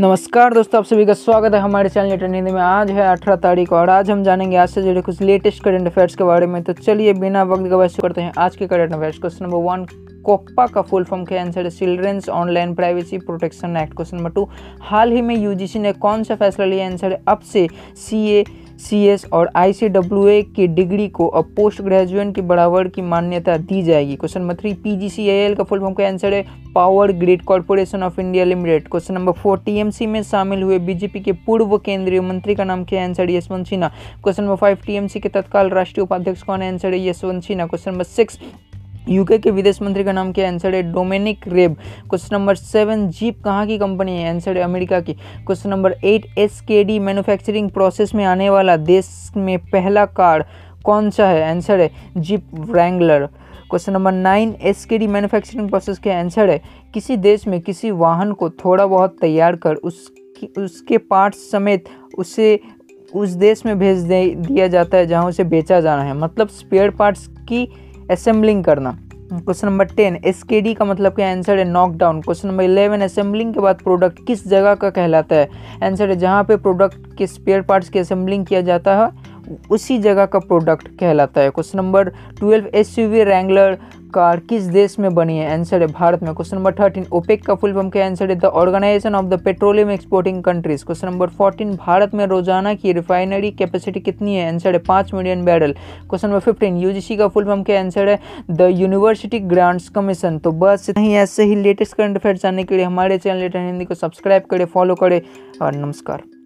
नमस्कार दोस्तों, आप सभी का स्वागत है हमारे चैनल लेटर हिंदी में। आज है अठारह तारीख और आज हम जानेंगे आज से जुड़े कुछ लेटेस्ट करंट अफेयर्स के बारे में। तो चलिए, बिना वक्त गवाए करते हैं आज के current affairs question number one COPPA का फुल फॉर्म के आंसर है children's online privacy protection act question number two हाल ही में यूजीसी ने कौन सा फैसला लिया? आंसर है अब से सी ए सी एस और आई की डिग्री को अब पोस्ट ग्रेजुएट की बराबर की मान्यता दी जाएगी। क्वेश्चन नंबर थ्री पी का फुल फॉर्म का आंसर है power grid corporation of India limited question number four TMC में शामिल हुए बीजेपी के पूर्व केंद्रीय मंत्री का नाम क्या answer Yashwant Sinha question number five TMC के तत्काल राष्ट्रीय उपाध्यक्ष कौन आंसर है Yashwant Sinha question number six UK के विदेश मंत्री का नाम क्या आंसर है Dominic Raab question number seven Jeep कहाँ की कंपनी है? आंसर है अमेरिका की। Question number eight S K D manufacturing process में आने वाला देश में पहला कार कौन सा है? आंसर है Jeep Wrangler question number nine S K D manufacturing process के आंसर है किसी देश में किसी वाहन को थोड़ा बहुत तैयार कर उसकी, उसके पार्ट्स समेत उसे, उस देश में भेज दे, दिया जाता है जहाँ उसे बेचा जाना है। मतलब स्पेयर पार्ट्स की असेंबलिंग करना। Question number ten S K D का मतलब क्या आंसर है knockdown question number eleven, assembling के बाद प्रोडक्ट किस जगह का कहलाता है? आंसर है जहाँ पे प्रोडक्ट के स्पेयर पार्ट्स की असेंबलिंग किया जाता है। उसी जगह का प्रोडक्ट कहलाता है। Question number twelve S U V Wrangler car किस देश में बनी है? आंसर है भारत में। क्वेश्चन नंबर थर्टीन ओपेक का फुल फॉर्म क्या आंसर है the organisation of the petroleum exporting countries question number fourteen Bharat में रोज़ाना की रिफाइनरी कैपेसिटी कितनी है? आंसर है पाँच million barrel question number fifteen UGC का फुल फॉर्म क्या आंसर है द यूनिवर्सिटी ग्रांट्स कमीशन तो बस नहीं ऐसे ही लेटेस्ट करंट अफेयर जानने के लिए हमारे चैनल लेटर हिंदी को सब्सक्राइब करें फॉलो करें और नमस्कार।